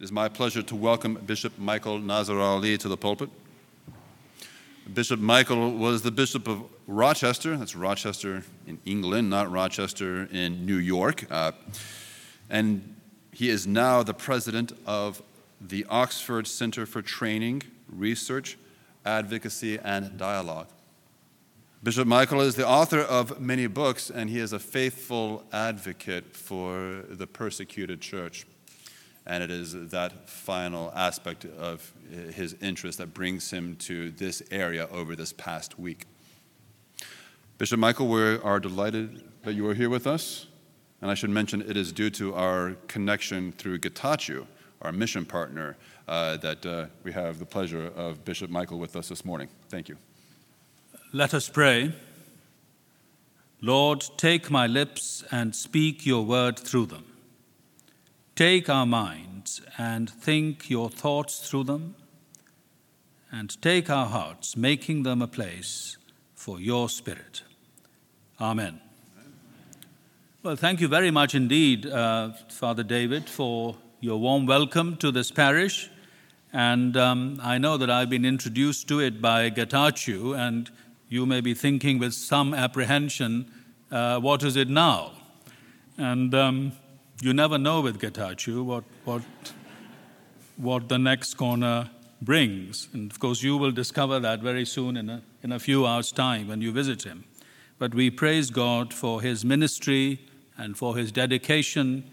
It is my pleasure to welcome Bishop Michael Nazir-Ali to the pulpit. Bishop Michael was the Bishop of Rochester. That's Rochester in England, not Rochester in New York. Uh, and he is now the president of the Oxford Center for Training, Research, Advocacy, and Dialogue. Bishop Michael is the author of many books, and he is a faithful advocate for the persecuted church. And it is that final aspect of his interest that brings him to this area over this past week. Bishop Michael, we are delighted that you are here with us. And I should mention it is due to our connection through Getachew, our mission partner, uh, that uh, we have the pleasure of Bishop Michael with us this morning. Thank you. Let us pray. Lord, take my lips and speak your word through them. Take our minds and think your thoughts through them. And take our hearts, making them a place for your spirit. Amen. Well, thank you very much indeed, uh, Father David, for your warm welcome to this parish. And um, I know that I've been introduced to it by Getachew, and you may be thinking with some apprehension, uh, what is it now? And um, you never know with Getachew what, what, what the next corner brings. And of course, you will discover that very soon in a, in a few hours' time when you visit him. But we praise God for his ministry and for his dedication,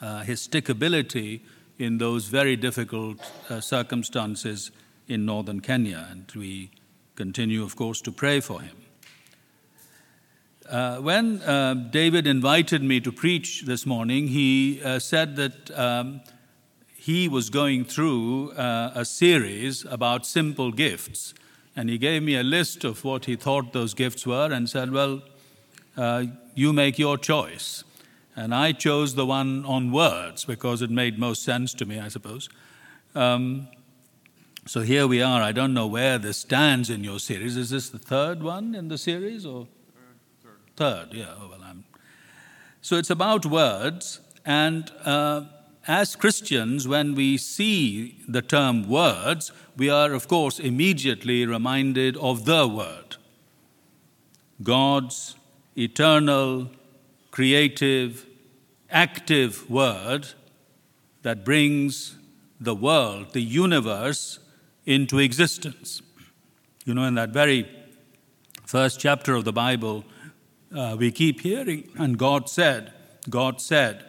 uh, his stickability in those very difficult uh, circumstances in northern Kenya. And we continue, of course, to pray for him. Uh, when uh, David invited me to preach this morning, he uh, said that um, he was going through uh, a series about simple gifts. And he gave me a list of what he thought those gifts were and said, Well, uh, you make your choice. And I chose the one on words because it made most sense to me, I suppose. Um, so here we are. I don't know where this stands in your series. Is this the third one in the series or third? Yeah. Oh, well, I'm. So it's about words, and uh, as Christians, when we see the term words, we are, of course, immediately reminded of the Word, God's eternal, creative, active Word that brings the world, the universe, into existence. You know, in that very first chapter of the Bible, uh, we keep hearing, and God said, God said,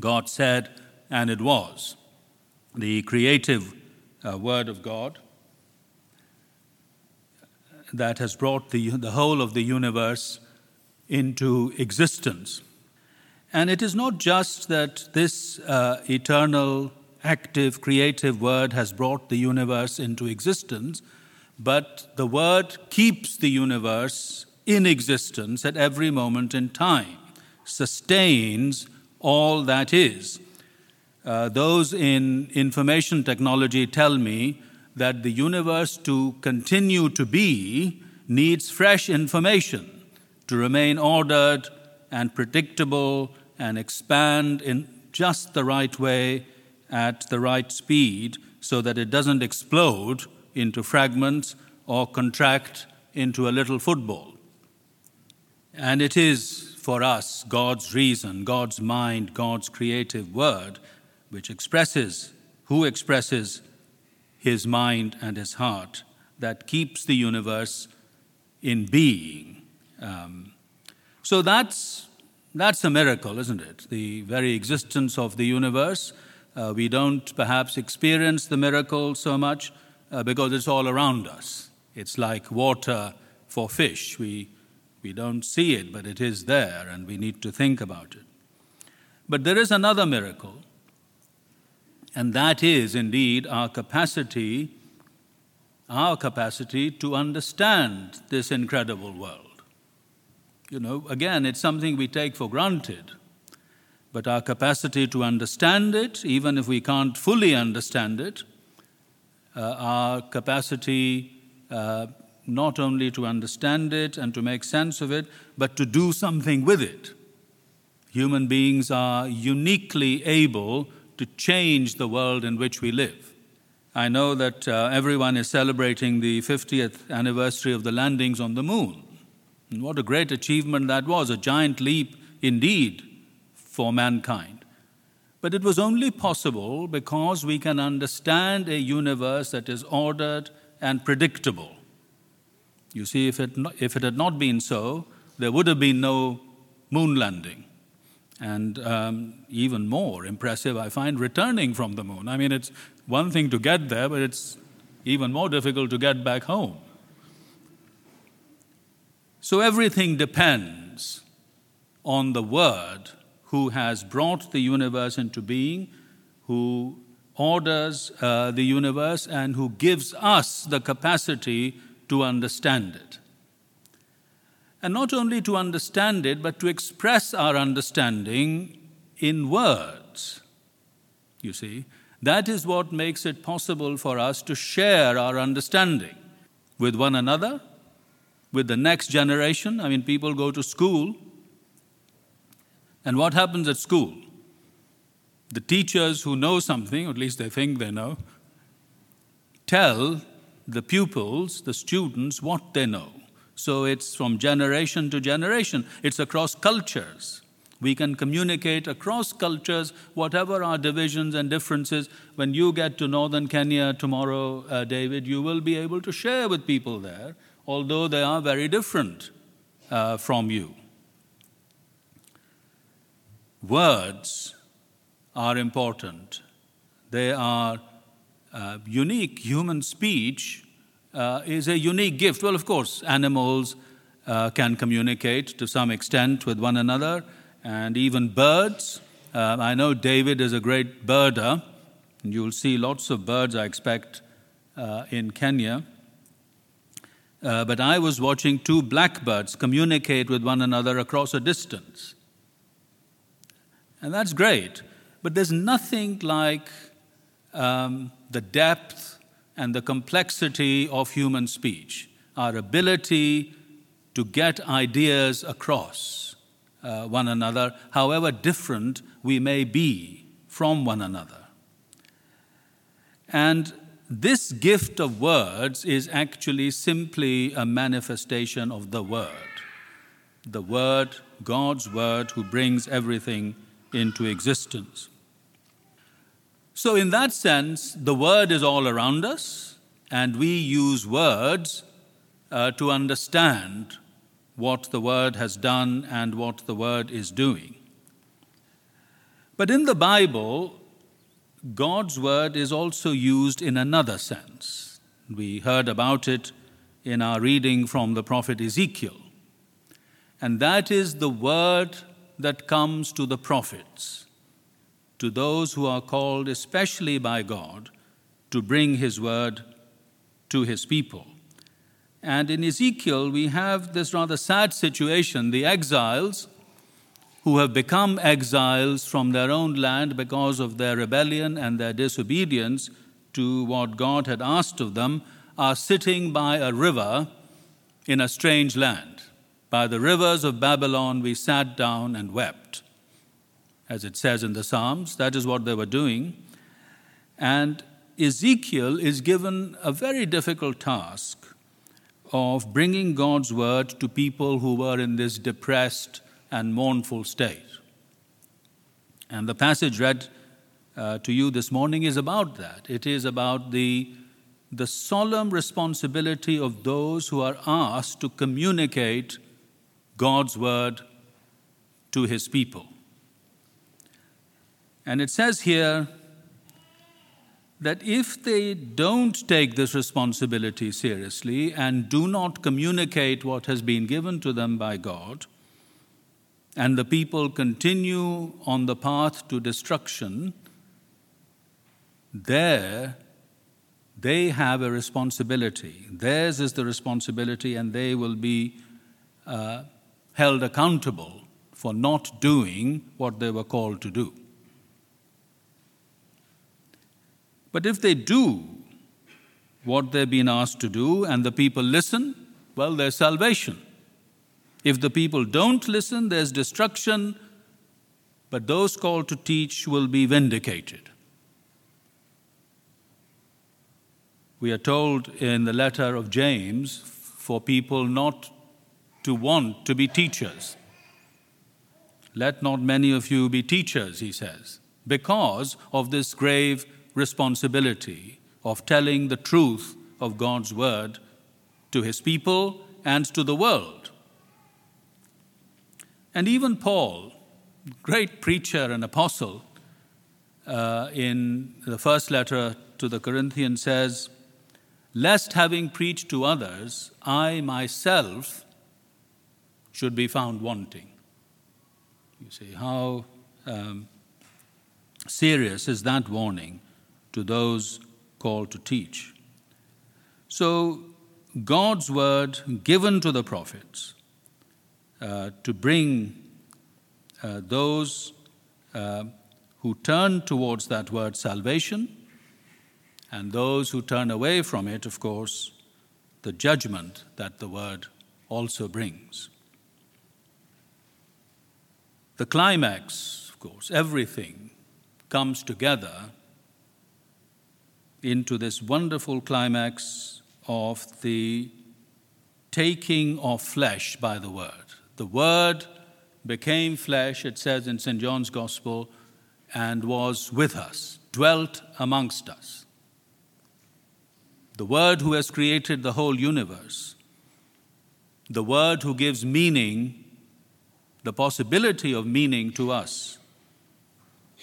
God said, and it was. The creative uh, word of God that has brought the, the whole of the universe into existence. And it is not just that this uh, eternal active, creative word has brought the universe into existence, but the word keeps the universe in existence at every moment in time, sustains all that is. Uh, those in information technology tell me that the universe to continue to be needs fresh information to remain ordered and predictable and expand in just the right way at the right speed so that it doesn't explode into fragments or contract into a little football. And it is for us God's reason, God's mind, God's creative word, which expresses, who expresses his mind and his heart, that keeps the universe in being. Um, so that's, that's a miracle, isn't it? The very existence of the universe uh, we don't perhaps experience the miracle so much uh, because it's all around us. It's like water for fish. We, we don't see it, but it is there, and we need to think about it. But there is another miracle, and that is indeed our capacity, our capacity to understand this incredible world. You know, again, it's something we take for granted but our capacity to understand it, even if we can't fully understand it, uh, our capacity uh, not only to understand it and to make sense of it, but to do something with it. Human beings are uniquely able to change the world in which we live. I know that uh, everyone is celebrating the 50th anniversary of the landings on the moon. And what a great achievement that was, a giant leap indeed for mankind. But it was only possible because we can understand a universe that is ordered and predictable. You see, if it, if it had not been so, there would have been no moon landing. And um, even more impressive, I find returning from the moon. I mean, it's one thing to get there, but it's even more difficult to get back home. So everything depends on the Word who has brought the universe into being, who orders uh, the universe, and who gives us the capacity to understand it. And not only to understand it, but to express our understanding in words. You see, that is what makes it possible for us to share our understanding with one another, with the next generation. I mean, people go to school, and what happens at school? The teachers who know something, at least they think they know, tell the pupils, the students, what they know. So it's from generation to generation, it's across cultures. We can communicate across cultures, whatever our divisions and differences. When you get to northern Kenya tomorrow, uh, David, you will be able to share with people there, although they are very different uh, from you. Words are important, they are uh, unique. Human speech uh, is a unique gift. Well, of course, animals uh, can communicate to some extent with one another and even birds. Uh, I know David is a great birder, and you'll see lots of birds, I expect, uh, in Kenya. Uh, but I was watching two blackbirds communicate with one another across a distance. And that's great. But there's nothing like um, the depth and the complexity of human speech, our ability to get ideas across uh, one another, however different we may be from one another. And this gift of words is actually simply a manifestation of the Word. The Word, God's Word, who brings everything into existence. So, in that sense, the Word is all around us, and we use words uh, to understand what the Word has done and what the Word is doing. But in the Bible, God's Word is also used in another sense. We heard about it in our reading from the prophet Ezekiel. And that is the Word that comes to the prophets, to those who are called especially by God to bring His Word to His people. And in Ezekiel, we have this rather sad situation the exiles who have become exiles from their own land because of their rebellion and their disobedience to what God had asked of them are sitting by a river in a strange land. By the rivers of Babylon, we sat down and wept. As it says in the Psalms, that is what they were doing. And Ezekiel is given a very difficult task of bringing God's word to people who were in this depressed and mournful state. And the passage read uh, to you this morning is about that. It is about the, the solemn responsibility of those who are asked to communicate God's word to his people. And it says here, that if they don't take this responsibility seriously and do not communicate what has been given to them by God, and the people continue on the path to destruction, there they have a responsibility. Theirs is the responsibility, and they will be uh, held accountable for not doing what they were called to do. But if they do what they've been asked to do and the people listen, well, there's salvation. If the people don't listen, there's destruction, but those called to teach will be vindicated. We are told in the letter of James for people not to want to be teachers. Let not many of you be teachers, he says, because of this grave responsibility of telling the truth of God's word to his people and to the world. And even Paul, great preacher and apostle, uh, in the first letter to the Corinthians says, Lest having preached to others, I myself should be found wanting. You see, how um, serious is that warning to those called to teach? So, God's word given to the prophets uh, to bring uh, those uh, who turn towards that word salvation, and those who turn away from it, of course, the judgment that the word also brings. The climax, of course, everything comes together into this wonderful climax of the taking of flesh by the Word. The Word became flesh, it says in St. John's Gospel, and was with us, dwelt amongst us. The Word who has created the whole universe, the Word who gives meaning, the possibility of meaning to us,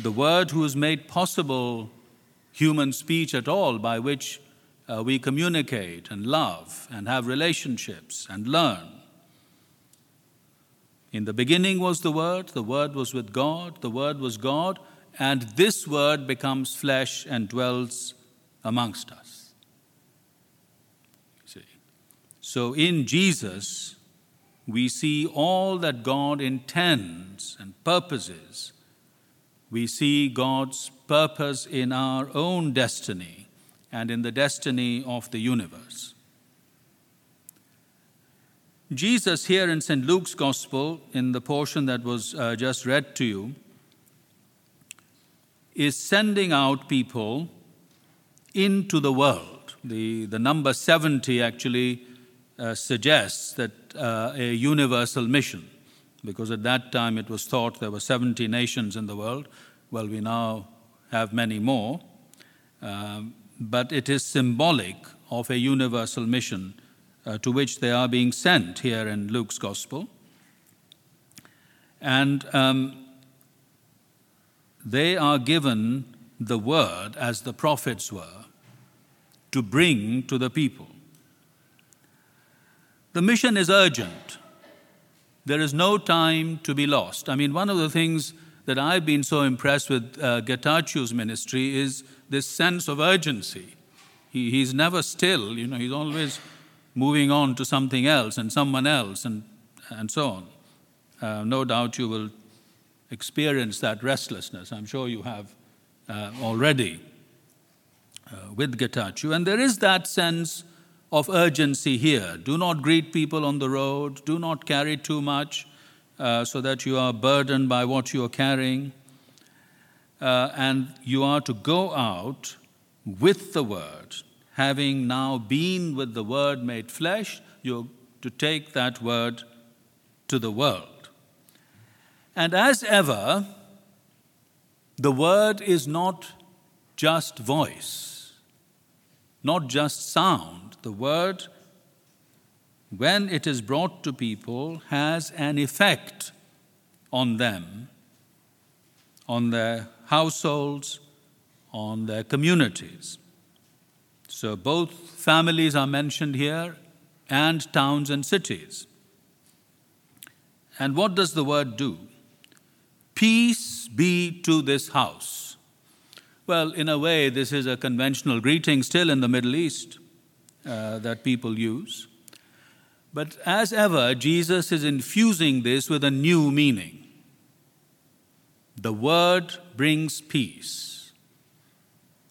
the Word who has made possible human speech at all by which uh, we communicate and love and have relationships and learn. In the beginning was the Word, the Word was with God, the Word was God, and this Word becomes flesh and dwells amongst us. See? So in Jesus, we see all that God intends and purposes. We see God's purpose in our own destiny and in the destiny of the universe. Jesus, here in St. Luke's Gospel, in the portion that was uh, just read to you, is sending out people into the world. The, the number 70 actually uh, suggests that uh, a universal mission, because at that time it was thought there were 70 nations in the world. Well, we now have many more. Um, but it is symbolic of a universal mission uh, to which they are being sent here in Luke's Gospel. And um, they are given the word, as the prophets were, to bring to the people. The mission is urgent. There is no time to be lost. I mean, one of the things that I've been so impressed with uh, Getachew's ministry is this sense of urgency. He, he's never still, you know, he's always moving on to something else and someone else and, and so on. Uh, no doubt you will experience that restlessness. I'm sure you have uh, already uh, with Getachew. And there is that sense of urgency here. Do not greet people on the road, do not carry too much uh, so that you are burdened by what you are carrying uh, and you are to go out with the Word. Having now been with the Word made flesh, you're to take that Word to the world. And as ever, the Word is not just voice, not just sound. The Word, when it is brought to people, has an effect on them, on their households, on their communities. So both families are mentioned here and towns and cities. And what does the word do? Peace be to this house. Well, in a way, this is a conventional greeting still in the Middle East uh, that people use. But as ever, Jesus is infusing this with a new meaning. The word brings peace.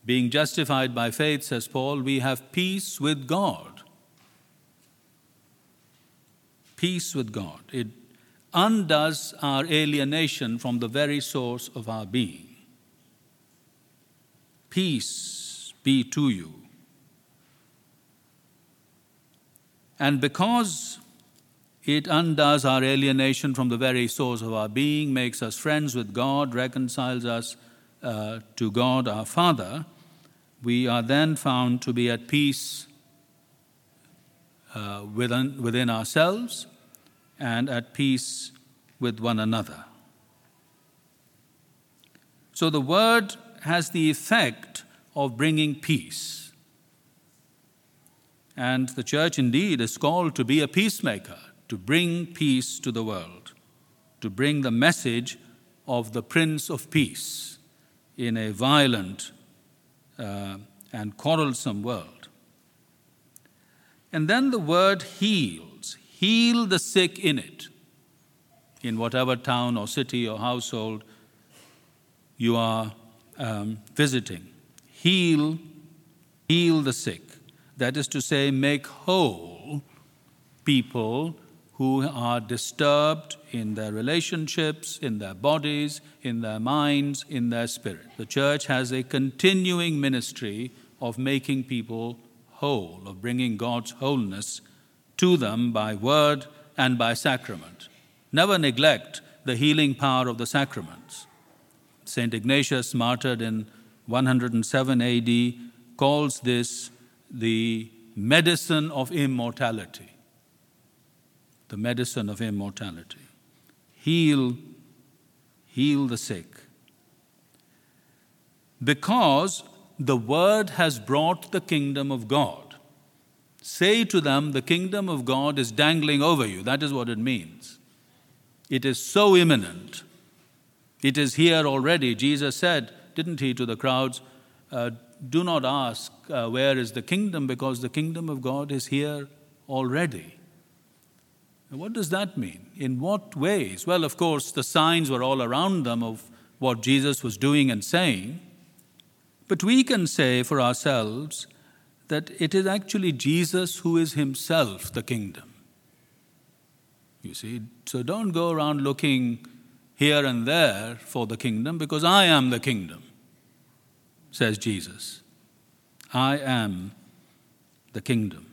Being justified by faith, says Paul, we have peace with God. Peace with God. It undoes our alienation from the very source of our being. Peace be to you. And because it undoes our alienation from the very source of our being, makes us friends with God, reconciles us uh, to God our Father, we are then found to be at peace uh, within, within ourselves and at peace with one another. So the word has the effect of bringing peace. And the church indeed is called to be a peacemaker, to bring peace to the world, to bring the message of the Prince of Peace in a violent uh, and quarrelsome world. And then the word heals, heal the sick in it, in whatever town or city or household you are um, visiting. Heal, heal the sick. That is to say, make whole people who are disturbed in their relationships, in their bodies, in their minds, in their spirit. The church has a continuing ministry of making people whole, of bringing God's wholeness to them by word and by sacrament. Never neglect the healing power of the sacraments. St. Ignatius, martyred in 107 AD, calls this the medicine of immortality. The medicine of immortality. Heal, heal the sick. Because the word has brought the kingdom of God. Say to them, the kingdom of God is dangling over you. That is what it means. It is so imminent. It is here already. Jesus said, didn't he, to the crowds, uh, Do not ask, uh, where is the kingdom, because the kingdom of God is here already. What does that mean? In what ways? Well, of course, the signs were all around them of what Jesus was doing and saying. But we can say for ourselves that it is actually Jesus who is himself the kingdom. You see, so don't go around looking here and there for the kingdom because I am the kingdom, says Jesus. I am the kingdom.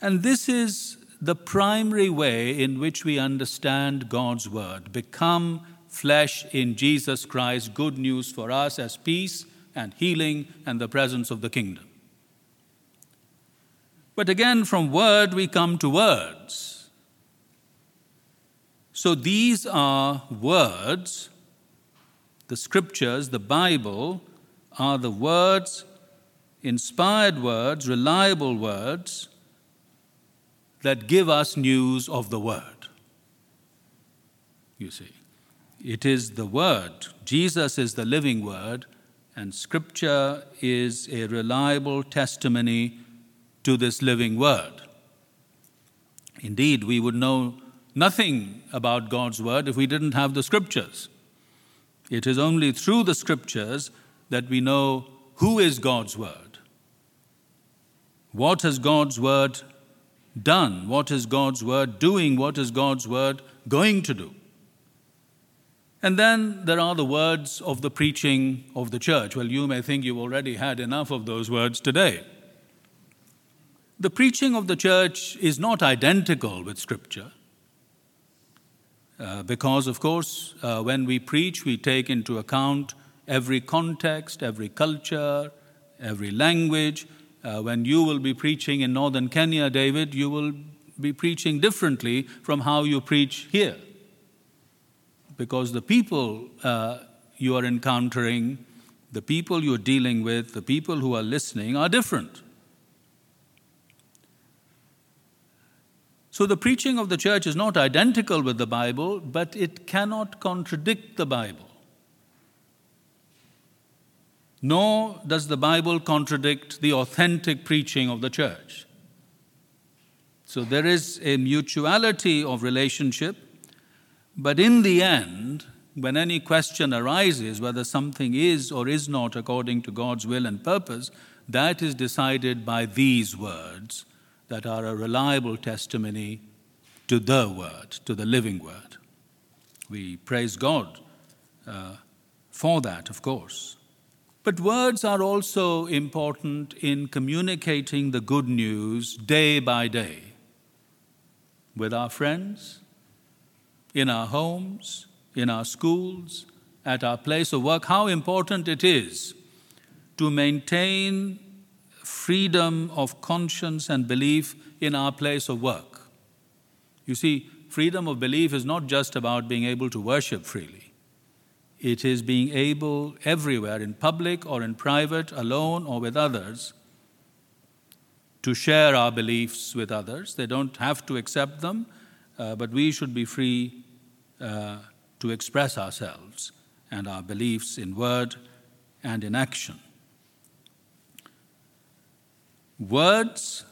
And this is the primary way in which we understand God's word. Become flesh in Jesus Christ, good news for us as peace and healing and the presence of the kingdom. But again, from word we come to words. So these are words, the scriptures, the Bible, are the words, inspired words, reliable words that give us news of the Word. You see, it is the Word. Jesus is the living Word, and Scripture is a reliable testimony to this living Word. Indeed, we would know nothing about God's Word if we didn't have the Scriptures. It is only through the Scriptures that we know who is God's Word. What has God's Word done? What is God's word doing? What is God's word going to do? And then there are the words of the preaching of the church. Well, you may think you've already had enough of those words today. The preaching of the church is not identical with Scripture. Uh, because, of course, uh, when we preach, we take into account every context, every culture, every language, uh, when you will be preaching in northern Kenya, David, you will be preaching differently from how you preach here. Because the people uh, you are encountering, the people you're dealing with, the people who are listening are different. So the preaching of the church is not identical with the Bible, but it cannot contradict the Bible. Nor does the Bible contradict the authentic preaching of the church. So there is a mutuality of relationship, but in the end, when any question arises whether something is or is not according to God's will and purpose, that is decided by these words that are a reliable testimony to the Word, to the living Word. We praise God uh, for that, of course. But words are also important in communicating the good news day by day with our friends, in our homes, in our schools, at our place of work. How important it is to maintain freedom of conscience and belief in our place of work. You see, freedom of belief is not just about being able to worship freely. It is being able everywhere, in public or in private, alone or with others, to share our beliefs with others. They don't have to accept them, uh, but we should be free uh, to express ourselves and our beliefs in word and in action. Words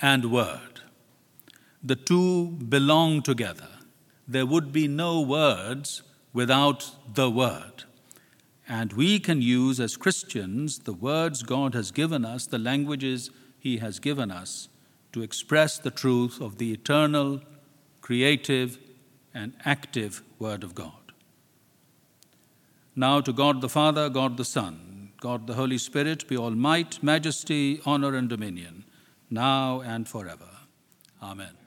and word, the two belong together. There would be no words without the Word. And we can use as Christians the words God has given us, the languages He has given us, to express the truth of the eternal, creative, and active Word of God. Now to God the Father, God the Son, God the Holy Spirit be all might, majesty, honor, and dominion, now and forever. Amen.